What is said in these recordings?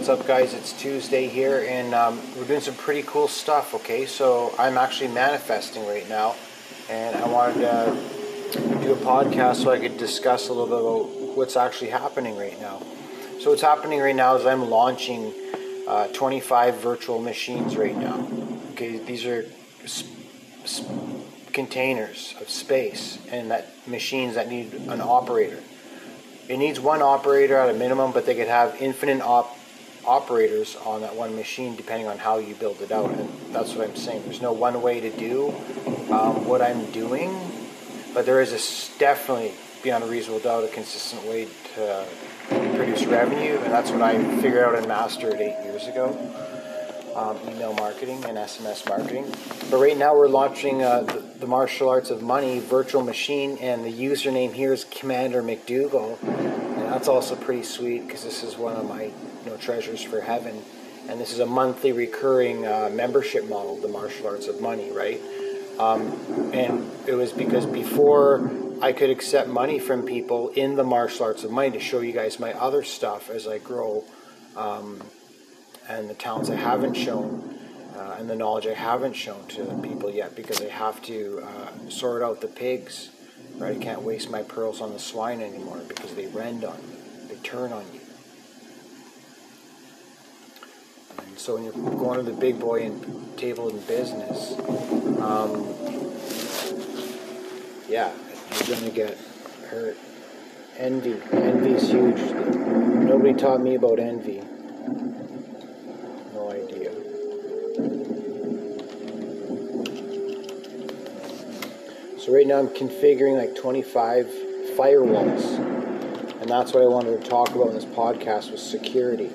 what's up, guys? It's Tuesday here, and um, we're doing some pretty cool stuff. Okay, so I'm actually manifesting right now, and I wanted to do a podcast so I could discuss a little bit about what's actually happening right now. So what's happening right now is I'm launching uh, 25 virtual machines right now. Okay, these are sp- sp- containers of space, and that machines that need an operator. It needs one operator at a minimum, but they could have infinite op- operators on that one machine depending on how you build it out. And that's what I'm saying. There's no one way to do um, what I'm doing, but there is a definitely beyond a reasonable doubt a consistent way to produce revenue, and that's what I figured out and mastered eight years ago. Um, email marketing and SMS marketing. But right now we're launching uh, the, the, Martial Arts of Money virtual machine, and the username here is Commander McDougall, and that's also pretty sweet because this is one of my you know treasures for heaven, and this is a monthly recurring uh, membership model, the Martial Arts of Money, right? Um, and it was because before I could accept money from people in the martial arts of money to show you guys my other stuff as I grow. Um, and the talents I haven't shown uh, and the knowledge I haven't shown to people yet because I have to uh, sort out the pigs. Right, I can't waste my pearls on the swine anymore because they rend on you, they turn on you. And so when you're going to the big boy and table in business, um, yeah, you're gonna get hurt. Envy, envy is huge. Nobody taught me about envy. Right now I'm configuring like 25 firewalls. And that's what I wanted to talk about in this podcast was security.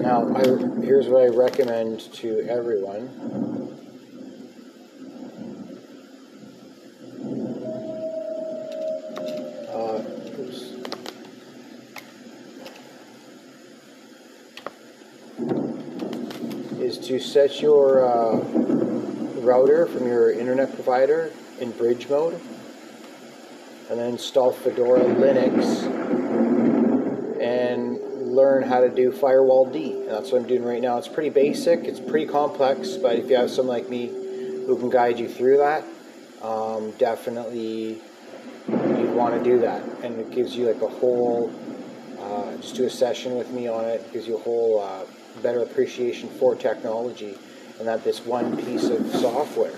Now, I, here's what I recommend to everyone. To set your uh, router from your internet provider in bridge mode and then install Fedora Linux and learn how to do firewalld. And that's what I'm doing right now. It's pretty basic, it's pretty complex, but if you have someone like me who can guide you through that, um, definitely want to do that. And it gives you like a whole, uh, just do a session with me on it, it gives you a whole uh, better appreciation for technology and that this one piece of software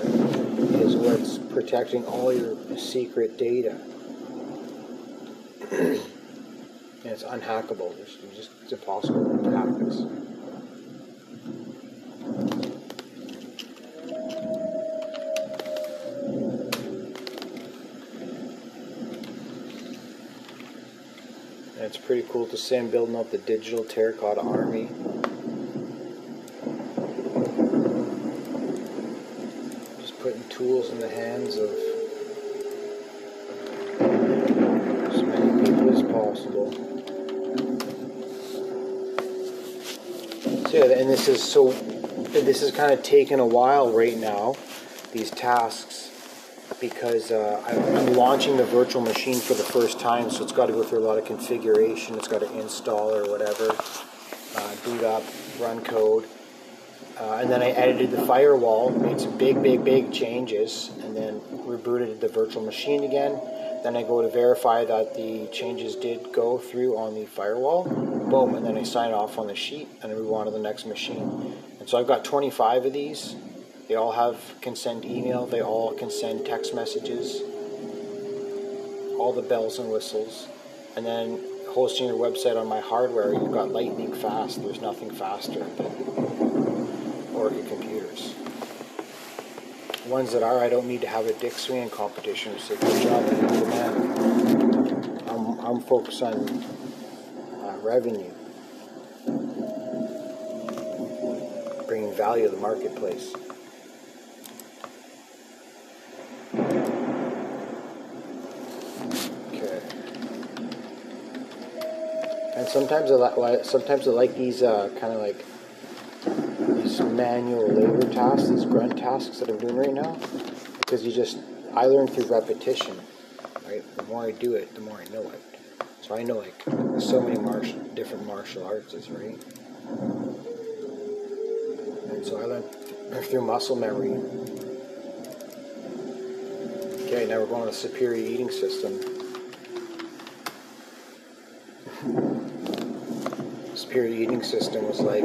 is what's protecting all your secret data. and it's unhackable. It's just it's impossible to hack this. And it's pretty cool to see I'm building up the digital terracotta army. Just putting tools in the hands of as many people as possible. So yeah, and this is so this is kind of taken a while right now, these tasks, because uh, I'm launching the virtual machine for the first time, so it's got to go through a lot of configuration. It's got to install or whatever, uh, boot up, run code. Uh, and then I edited the firewall, made some big, big, big changes, and then rebooted the virtual machine again. Then I go to verify that the changes did go through on the firewall. Boom, and then I sign off on the sheet and I move on to the next machine. And so I've got 25 of these. They all have can send email, they all can send text messages, all the bells and whistles. And then hosting your website on my hardware, you've got lightning fast. There's nothing faster than or your computers. Ones that are, I don't need to have a dick swinging competition to say, good job, man. I'm, I'm focused on uh, revenue, bringing value to the marketplace. Sometimes I like sometimes I like these uh, kind of like these manual labor tasks, these grunt tasks that I'm doing right now, because you just I learn through repetition. Right, the more I do it, the more I know it. So I know like so many martial different martial arts, right? And so I learned through muscle memory. Okay, now we're going to superior eating system. Superior eating system was like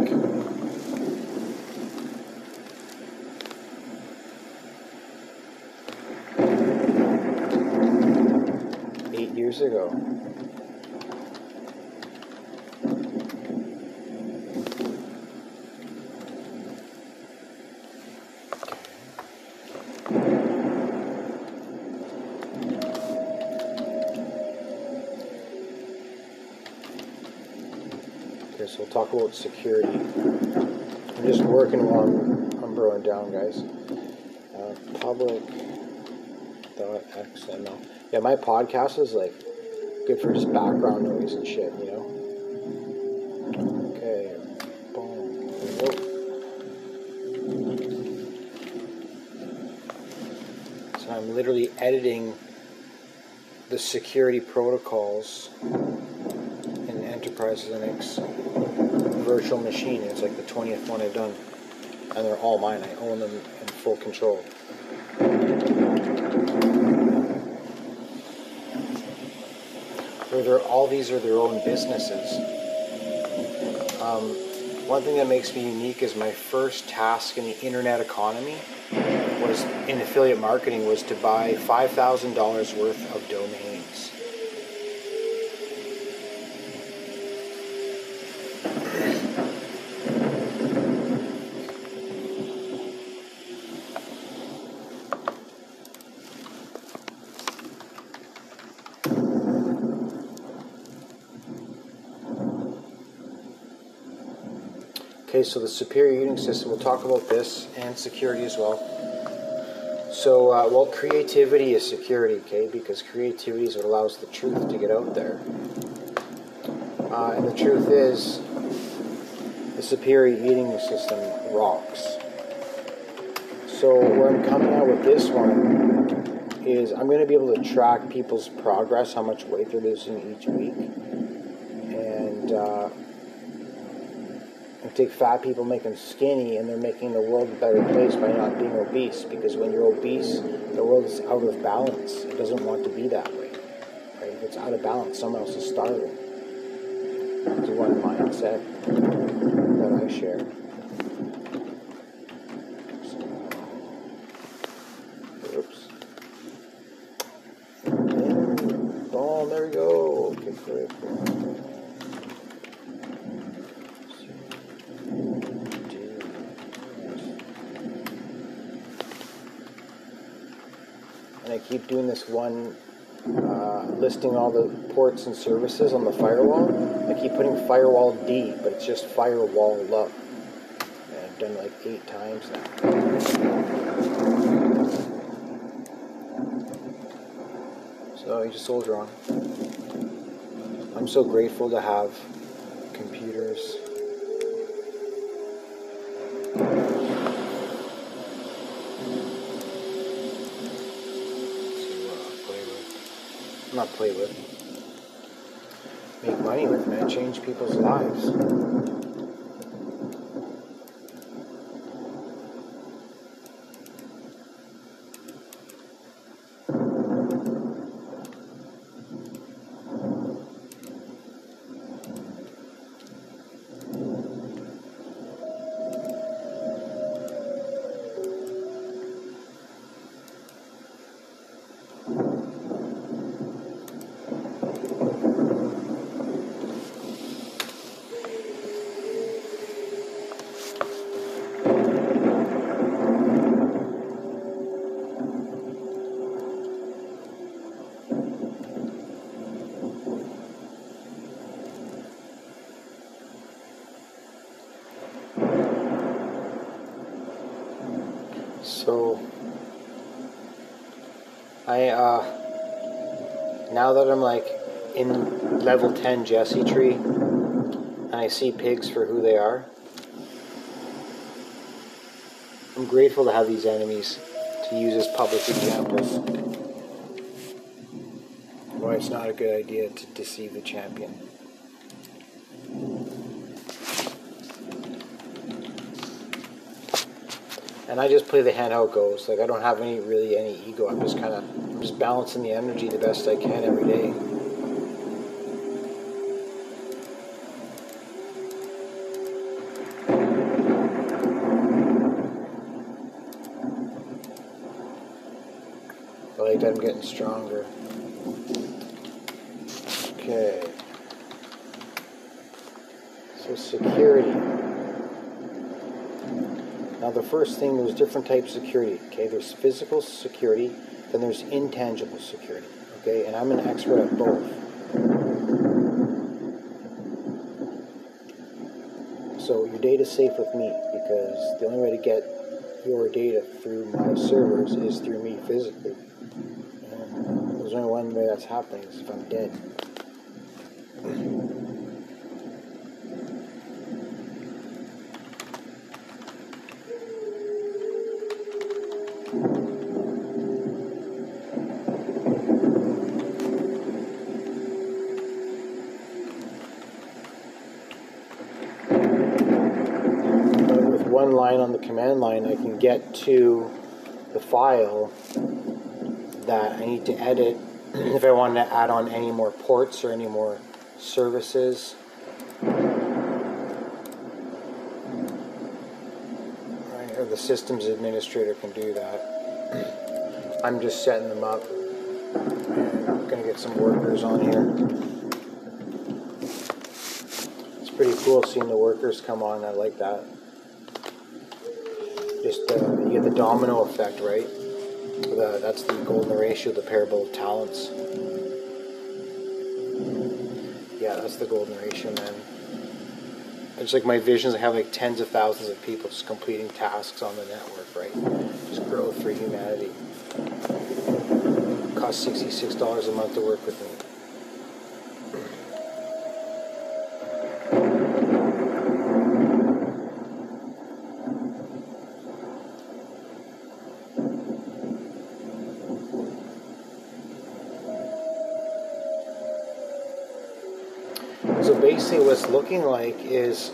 eight years ago. Talk about security. I'm just working while I'm, broing down, guys. Uh, public XML. Yeah, my podcast is like good for just background noise and shit, you know. Okay, boom. So I'm literally editing the security protocols Enterprise Linux virtual machine. It's like the 20th one I've done. And they're all mine. I own them in full control. They're, all these are their own businesses. Um, one thing that makes me unique is my first task in the internet economy was in affiliate marketing was to buy $5,000 worth of domains. Okay, so the superior eating system, we'll talk about this and security as well. So, uh, well, creativity is security, okay, because creativity is what allows the truth to get out there. Uh, and the truth is, the superior eating system rocks. So, where I'm coming out with this one is I'm going to be able to track people's progress, how much weight they're losing each week. And, uh, take fat people, make them skinny, and they're making the world a better place by not being obese. Because when you're obese, the world is out of balance. It doesn't want to be that way. Right? If it's out of balance, someone else is starving. It's one mindset that I share. Oops. Boom, there we go. Okay, keep doing this one, uh, listing all the ports and services on the firewall. I keep putting firewall D, but it's just firewall up. And I've done like eight times now. So you just soldier on. I'm so grateful to have computers. to uh, play with. Not play with. Make money with, man. Change people's lives. So I uh now that I'm like in level 10 Jesse tree, and I see pigs for who they are, I'm grateful to have these enemies to use as public examples. Why it's not a good idea to deceive the champion. And I just play the hand how it goes. Like I don't have any really any ego. I'm just kind of I'm just balancing the energy the best I can every day. I like that I'm getting stronger. Okay. So security. Now the first thing, there's different types of security. Okay, there's physical security, then there's intangible security. Okay, and I'm an expert at both. So your data is safe with me because the only way to get your data through my servers is through me physically. And there's only one way that's happening is if I'm dead. with one line on the command line, I can get to the file that I need to edit if I want to add on any more ports or any more services. Right, or the systems administrator can do that. I'm just setting them up. I'm going to get some workers on here. It's pretty cool seeing the workers come on. I like that just uh, you get the domino effect, right? The, that's the golden ratio, the parable of talents. Yeah, that's the golden ratio, man. It's like my visions. I have like tens of thousands of people just completing tasks on the network, right? Just growth for humanity. sixty-six dollars a month to work with me. So looking like is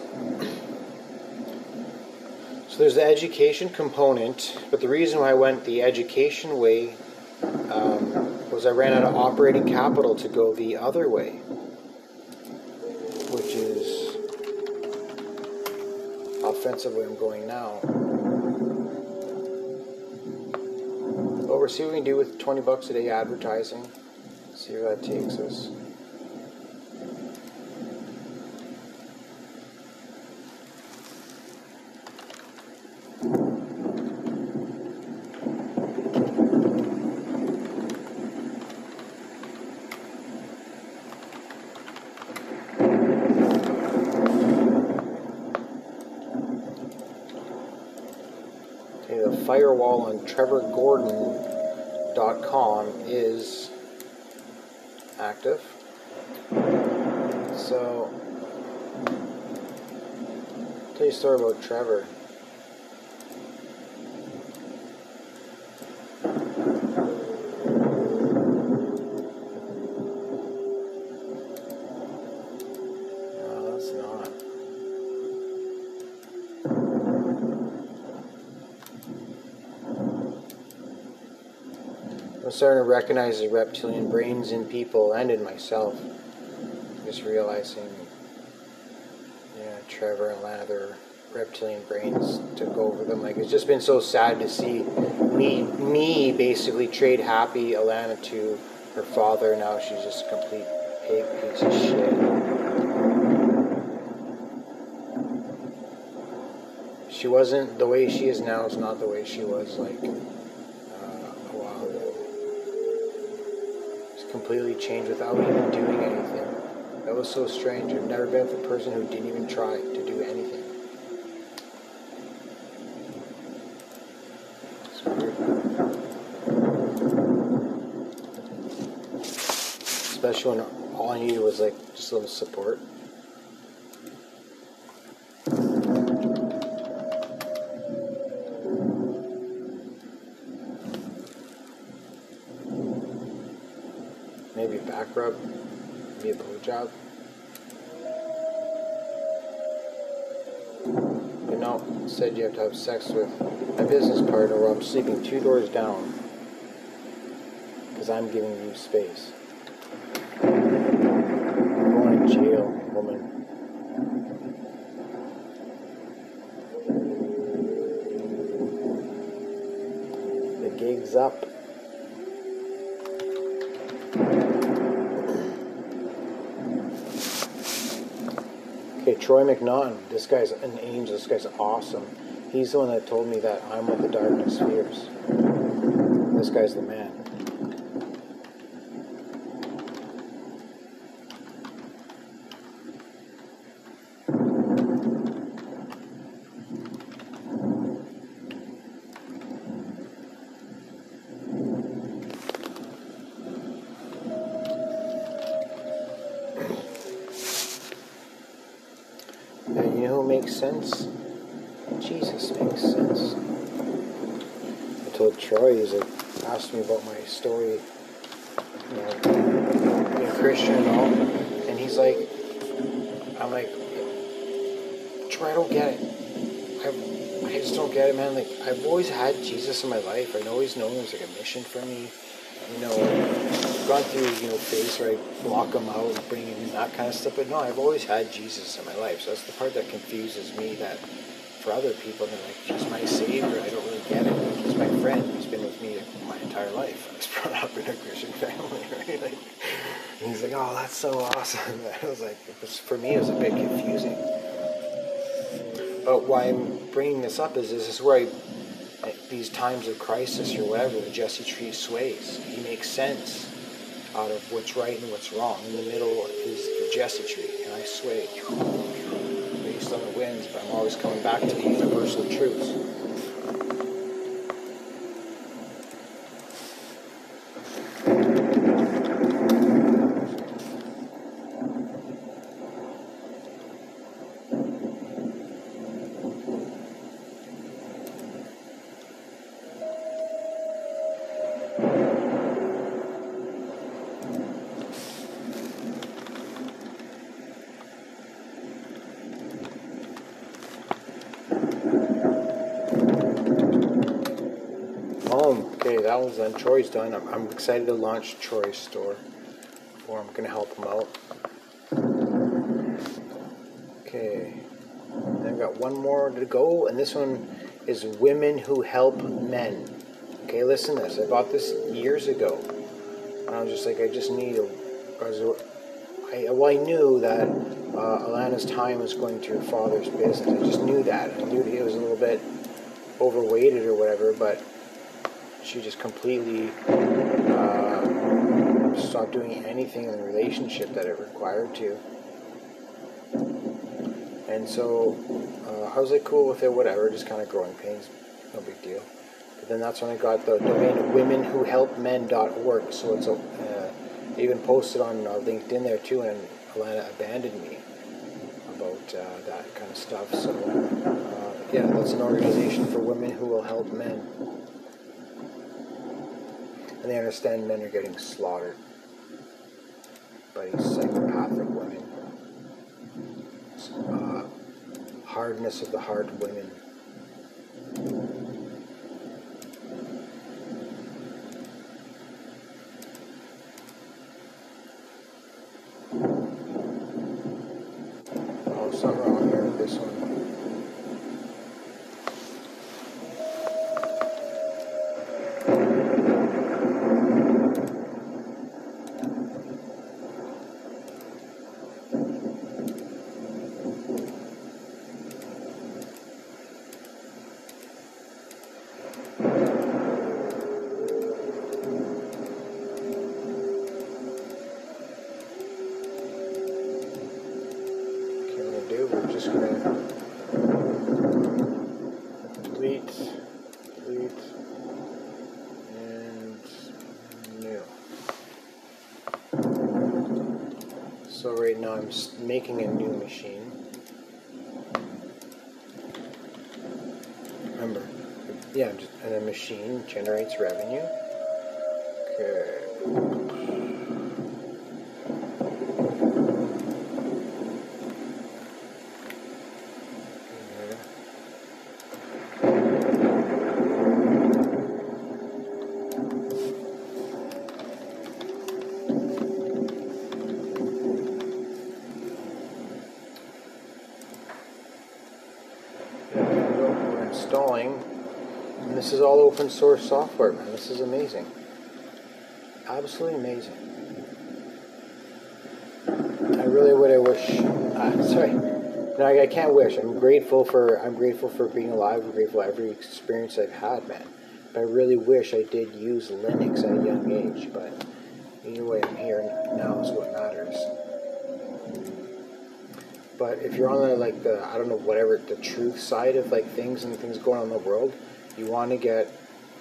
so there's the education component, but the reason why I went the education way um, was I ran out of operating capital to go the other way, which is offensively I'm going now. We'll see what we can do with 20 bucks a day advertising. See where that takes us. Okay, the on trevorgordon.com is active. So, tell you a story about Trevor. No, that's not. I'm starting to recognize the reptilian brains in people and in myself. Just realizing, yeah, Trevor and Lana, their reptilian brains took over them. Like it's just been so sad to see me, me basically trade happy Alana to her father. Now she's just a complete pig piece of shit. She wasn't the way she is now. Is not the way she was like uh, a while ago. It's completely changed without even doing anything. That was so strange. I've never been with a person who didn't even try to do anything. Especially when all I needed was like just a little support. back rub, be a blowjob. You know, you have to have sex with my business partner while I'm sleeping two doors down because I'm giving you space. Going to jail, woman. The gig's up. Okay, Troy McNaughton. This guy's an angel. This guy's awesome. He's the one that told me that I'm what the darkness fears. This guy's the man. And you know who makes sense? Jesus makes sense. I told Troy, he's like, asked me about my story, you know, being a Christian and all, and he's like, I'm like, Troy, I don't get it. I, I just don't get it, man. Like, I've always in my life. I've always known it was like a mission for me. You know, I've gone through, you know, phase where I block him out and bring in, that kind of stuff. But no, I've always had Jesus in my life. So that's the part that confuses me that for other people, they're like, he's my savior. I don't really get it. He's my friend. He's been with me my entire life. I was brought up in a Christian family, right? Like, and he's like, oh, that's so awesome. I was like, was, for me, it was a bit confusing. But why I'm bringing this up is this is where I, these times of crisis or whatever, the Jesse tree sways. He makes sense out of what's right and what's wrong. In the middle is the Jesse tree, and I sway based on the winds, but I'm always coming back to the universal truths. That done. Troy's done. I'm, I'm excited to launch Troy's store. Or I'm gonna help him out. Okay. Then I've got one more to go, and this one is women who help men. Okay, listen to this. I bought this years ago. And I was just like, I just need a. I, was, I, well, I knew that uh, Alana's time was going to her father's business. I just knew that. I knew he was a little bit overweighted or whatever, but she just completely uh, stopped doing anything in the relationship that it required to. And so uh, I was like, cool with it, whatever, just kind of growing pains, no big deal. But then that's when I got the domain womenwhohelpmen.org. So it's a, uh, I even posted on uh, LinkedIn there too, and Alana abandoned me about uh, that kind of stuff. So uh, yeah, that's an organization for women who will help men and they understand men are getting slaughtered by these psychopathic women. Uh, hardness of the heart women. Oh, something wrong here with this one. Okay, what we'll do, we're just gonna delete, delete, and new. So right now I'm making a new machine. Remember, yeah, and a machine generates revenue. Okay. And this is all open source software, man. This is amazing. Absolutely amazing. I really would. I wish. Uh, sorry. No, I, I can't wish. I'm grateful for. I'm grateful for being alive. I'm grateful for every experience I've had, man. But I really wish I did use Linux at a young age. But either way, I'm here now is what matters. But if you're on the like the I don't know whatever the truth side of like things and things going on in the world, you want to get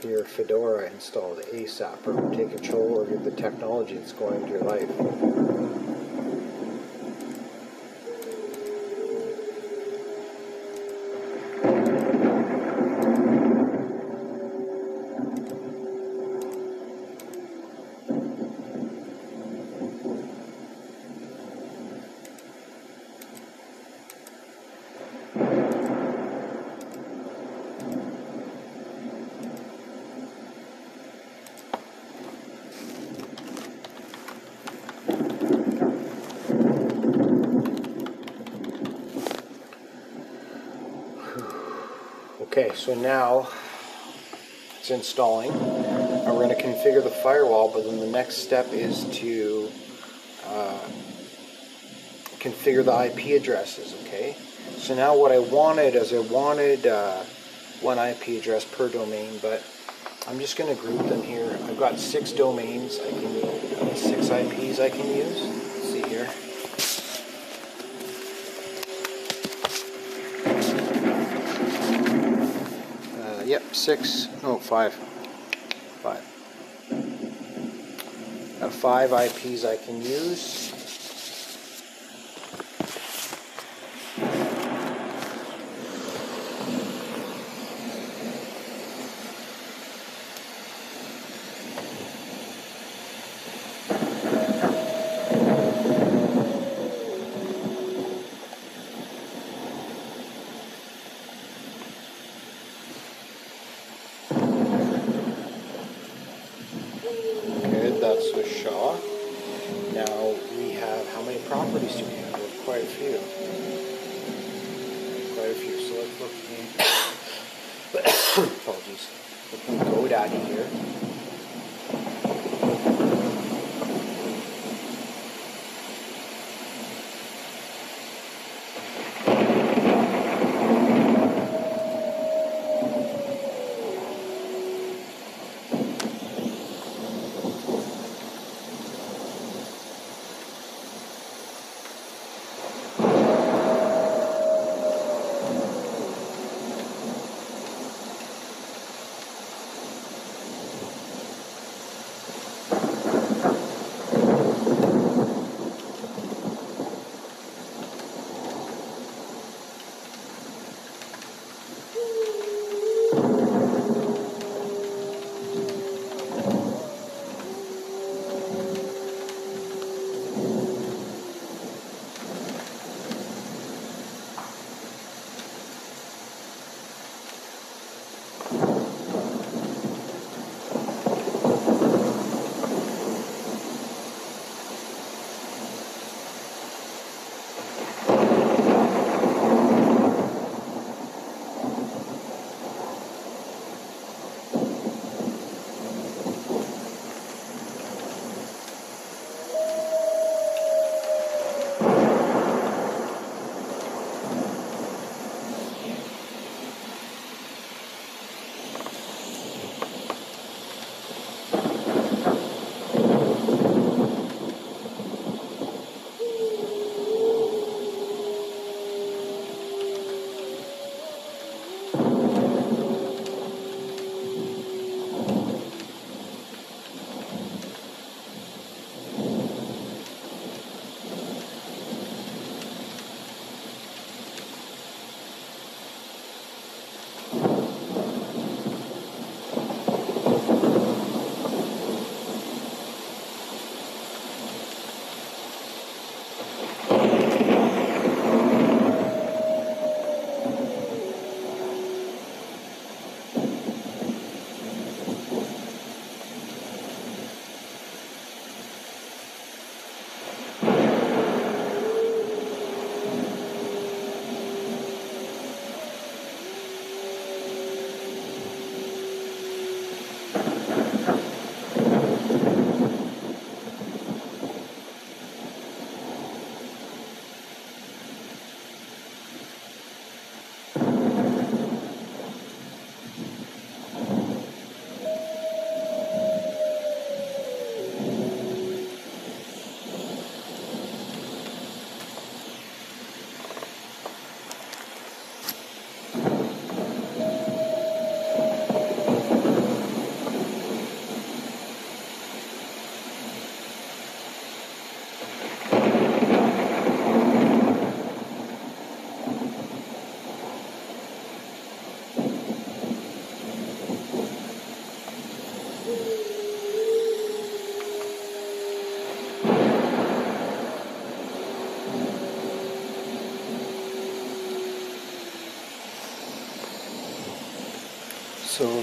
your Fedora installed ASAP or take control over the technology that's going into your life. Okay, so now it's installing. And we're going to configure the firewall, but then the next step is to uh, configure the IP addresses, okay? So now what I wanted is I wanted uh, one IP address per domain, but I'm just going to group them here. I've got six domains I can six IPs I can use. Let's see here. Uh, yep, six. No, five. Five. Got five IPs I can use.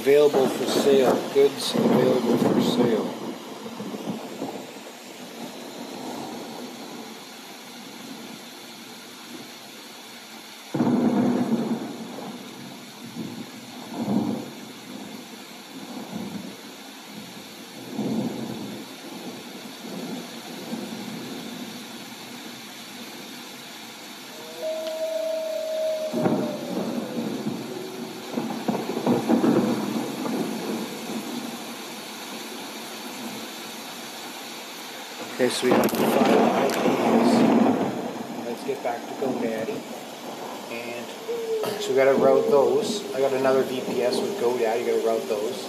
Available for sale, goods available for sale. Okay, so we have the five IPs. Let's get back to GoDaddy. And so we gotta route those. I got another VPS with GoDaddy, you gotta route those.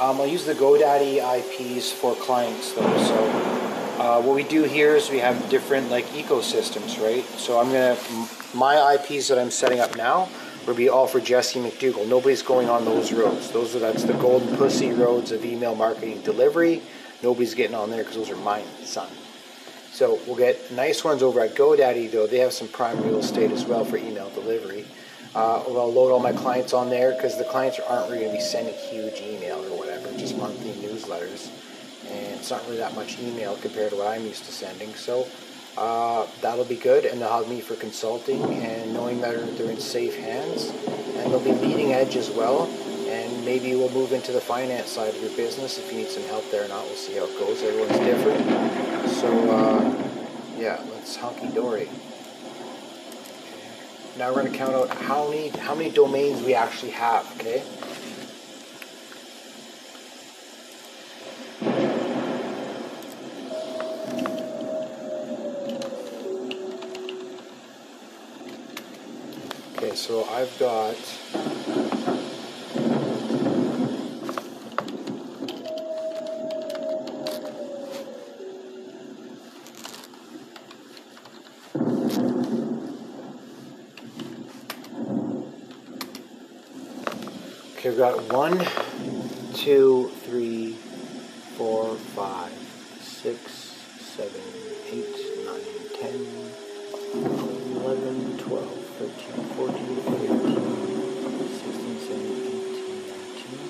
Um, I'll use the GoDaddy IPs for clients though. So uh, what we do here is we have different like ecosystems, right? So I'm gonna, my IPs that I'm setting up now will be all for Jesse McDougall. Nobody's going on those roads. Those are, that's the golden pussy roads of email marketing delivery. Nobody's getting on there because those are mine, son. So we'll get nice ones over at GoDaddy, though. They have some prime real estate as well for email delivery. Uh, I'll load all my clients on there because the clients aren't really going to be sending huge email or whatever, just monthly newsletters. And it's not really that much email compared to what I'm used to sending. So uh, that'll be good. And they'll have me for consulting and knowing that they're in safe hands. And they'll be leading edge as well maybe we'll move into the finance side of your business if you need some help there or not. We'll see how it goes. Everyone's different. So, uh, yeah, let's hunky dory. Now we're going to count out how many how many domains we actually have. Okay. Okay, so I've got We've got one, two, three, four, five, six, seven, eight, nine, ten, eleven, twelve, thirteen, fourteen, fifteen, sixteen, seventeen, eighteen, nineteen,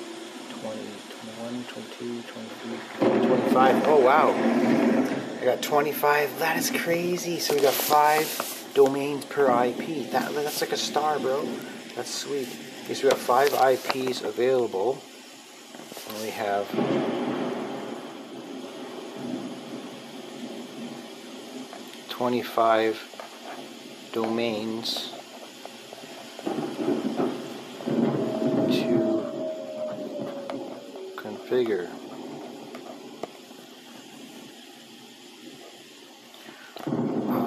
twenty, twenty-one, twenty-two, twenty-three, twenty-five. Oh wow! I got twenty-five. That is crazy. So we got five domains per IP. That that's like a star, bro. That's sweet. So we have five IPs available. And we have twenty-five domains to configure.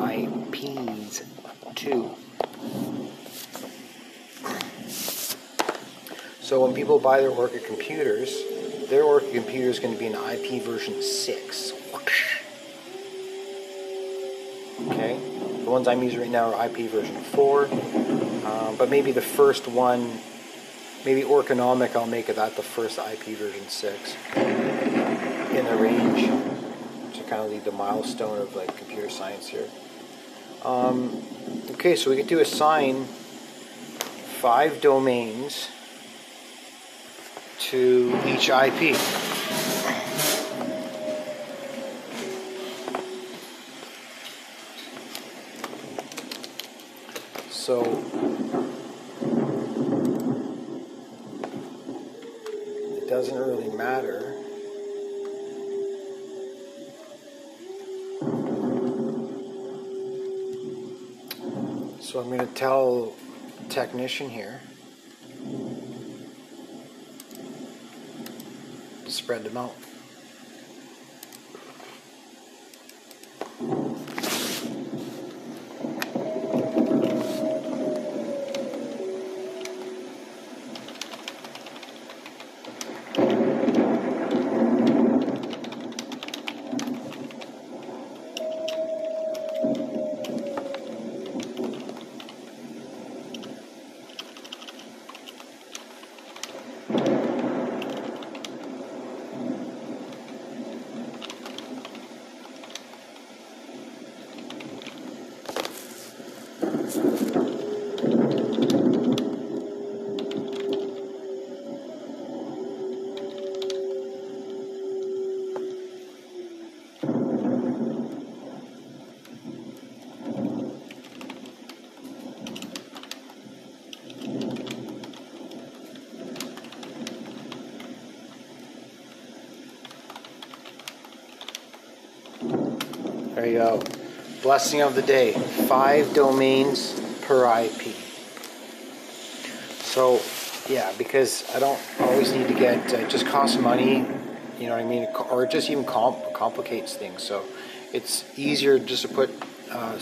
IPs two. So when people buy their Orca computers, their Orca computer is going to be an IP version 6. Okay? The ones I'm using right now are IP version 4. Um, but maybe the first one, maybe Orcanomic, I'll make it that the first IP version 6 in the range to kind of lead the milestone of like computer science here. Um, okay, so we get to assign five domains to each IP. So it doesn't really matter. So I'm going to tell technician here spread them out. Go. Blessing of the day five domains per IP. So, yeah, because I don't always need to get, uh, it just costs money, you know what I mean? Or it just even comp- complicates things. So, it's easier just to put uh,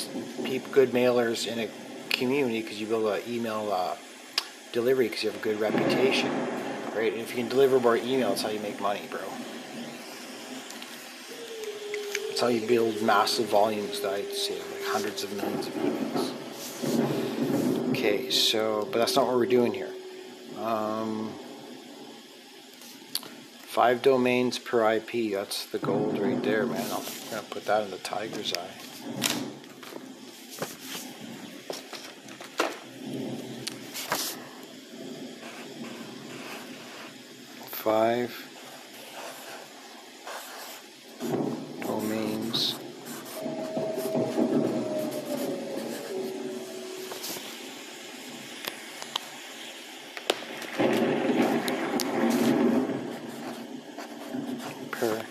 good mailers in a community because you build an email uh, delivery because you have a good reputation, right? And if you can deliver more email, that's how you make money, bro. That's how you build massive volumes that I'd say, like hundreds of millions of emails. Okay, so, but that's not what we're doing here. Um, five domains per IP, that's the gold right there, man. I'm gonna put that in the tiger's eye. Five domains per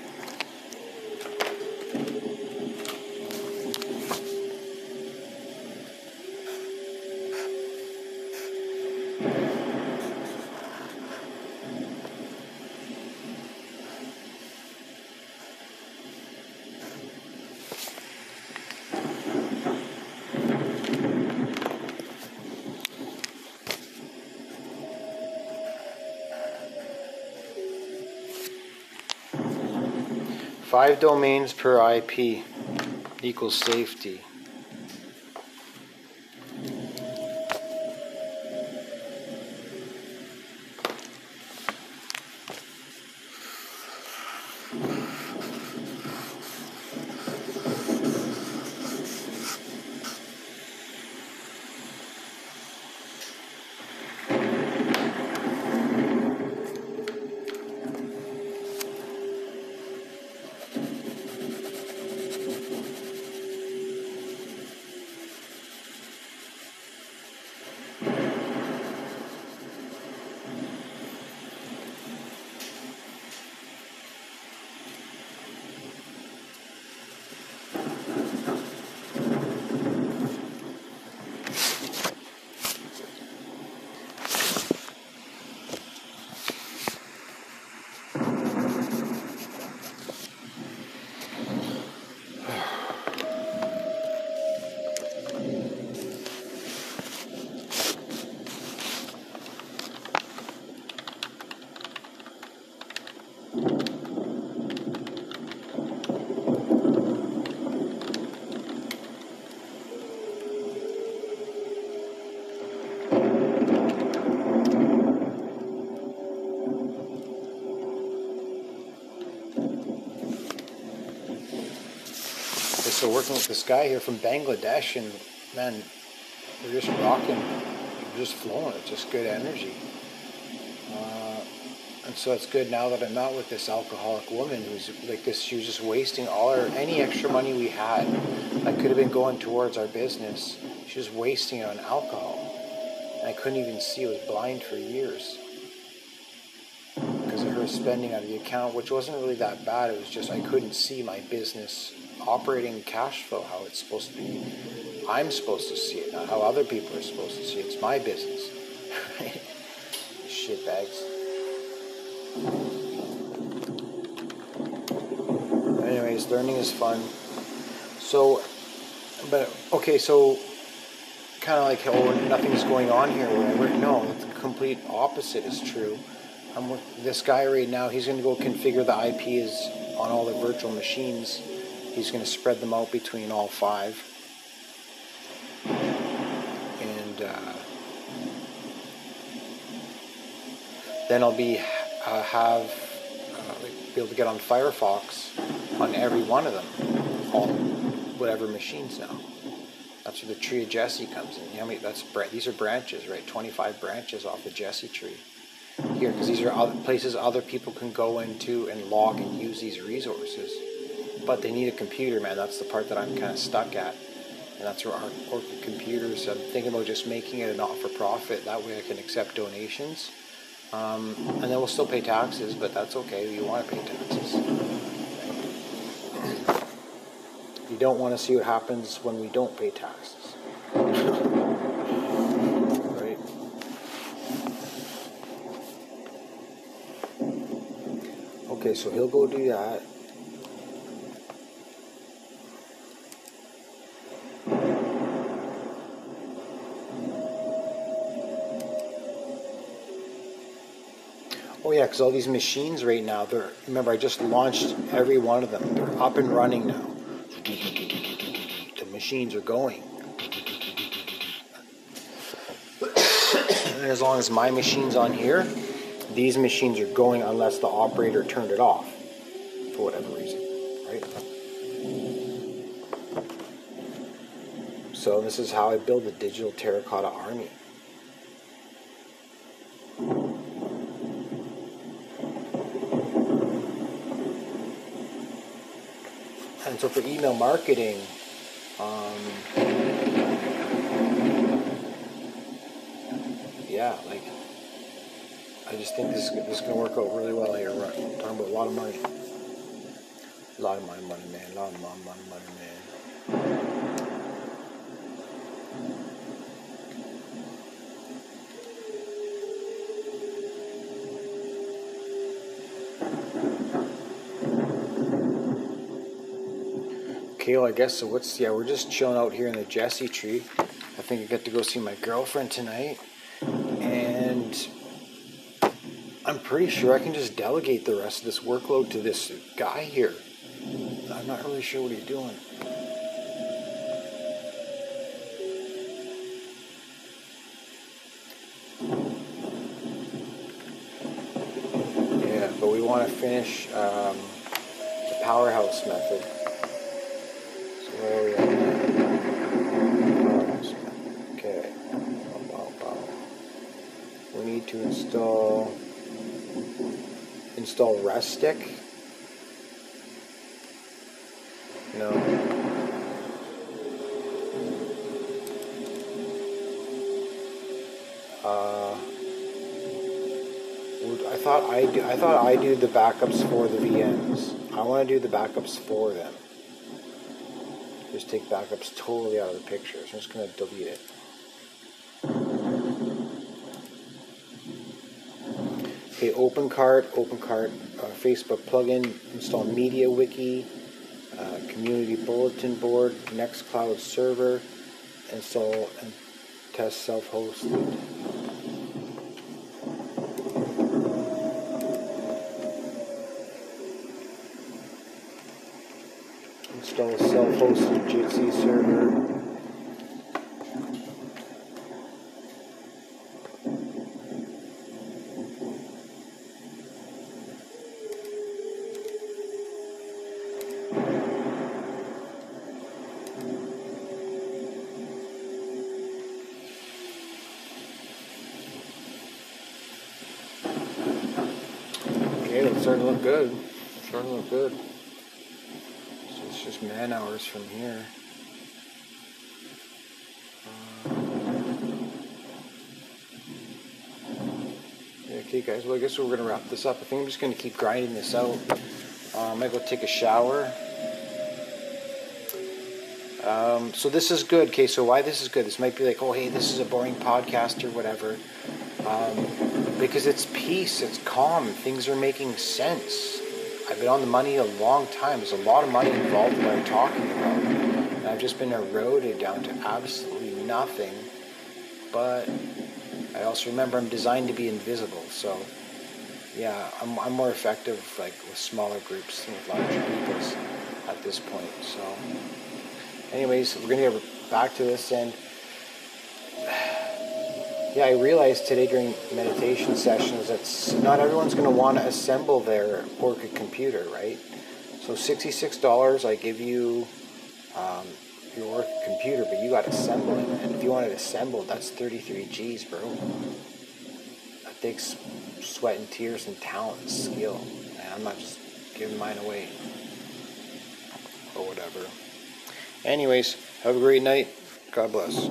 Five domains per IP equals safety. Working with this guy here from Bangladesh, and man, we're just rocking, we're just flowing. It's just good energy. Uh, and so it's good now that I'm not with this alcoholic woman who's like this. She was just wasting all our any extra money we had that could have been going towards our business. She was wasting it on alcohol, I couldn't even see. I was blind for years because of her spending out of the account, which wasn't really that bad. It was just I couldn't see my business operating cash flow how it's supposed to be. I'm supposed to see it, not how other people are supposed to see it. It's my business. Shit bags. Anyways, learning is fun. So, but okay, so kind of like, oh, nothing's going on here, whatever. No, the complete opposite is true. I'm with this guy right now. He's going to go configure the IPs on all the virtual machines. He's going to spread them out between all five. And uh, then I'll be uh, have uh, be able to get on Firefox on every one of them, all whatever machines now. That's where the tree of Jesse comes in. You know, I mean, that's these are branches, right? Twenty-five branches off the Jesse tree here, because these are other places other people can go into and log and use these resources. But they need a computer, man. That's the part that I'm kind of stuck at. And that's where our corporate computers, I'm thinking about just making it a not for profit. That way I can accept donations. Um, and then we'll still pay taxes, but that's okay. You want to pay taxes. You don't want to see what happens when we don't pay taxes. right? Okay, so he'll go do that. Yeah, because all these machines right now, they're remember I just launched every one of them. They're up and running now. The machines are going. And as long as my machine's on here, these machines are going unless the operator turned it off for whatever reason, right? So this is how I build a digital terracotta army. And so for email marketing, um, yeah, like I just think this is, this is going to work out really well here. We're talking about a lot of money. A lot of money, money, man. A lot of money, money, money, man. Well, I guess so. What's yeah? We're just chilling out here in the Jesse tree. I think I get to go see my girlfriend tonight, and I'm pretty sure I can just delegate the rest of this workload to this guy here. I'm not really sure what he's doing. Yeah, but we want to finish um, the powerhouse method. Install Restic. No. Uh, I thought I do, I thought I do the backups for the VMs. I want to do the backups for them. Just take backups totally out of the picture. So I'm just gonna delete it. Okay, OpenCart, OpenCart, uh, Facebook plugin, install MediaWiki, uh, Community Bulletin Board, Nextcloud server, install and test self-hosted. Install self-hosted Jitsi server. Okay, it's starting to look good. It's starting to look good. So it's just man hours from here. Uh, okay, guys. Well, I guess we're gonna wrap this up. I think I'm just gonna keep grinding this out. Uh, I might go take a shower. Um, so this is good. Okay, so why this is good? This might be like, oh, hey, this is a boring podcast or whatever. Um, because it's peace, it's calm, things are making sense. I've been on the money a long time. There's a lot of money involved in what I'm talking about. And I've just been eroded down to absolutely nothing. But I also remember I'm designed to be invisible. So, yeah, I'm, I'm more effective like with smaller groups than with larger peoples at this point. So, anyways, we're going to get back to this and yeah, I realized today during meditation sessions that not everyone's going to want to assemble their Orchid computer, right? So sixty-six dollars, I give you um, your computer, but you got to assemble it. And if you want it assembled, that's thirty-three G's, bro. That takes sweat and tears and talent and skill. And I'm not just giving mine away or whatever. Anyways, have a great night. God bless.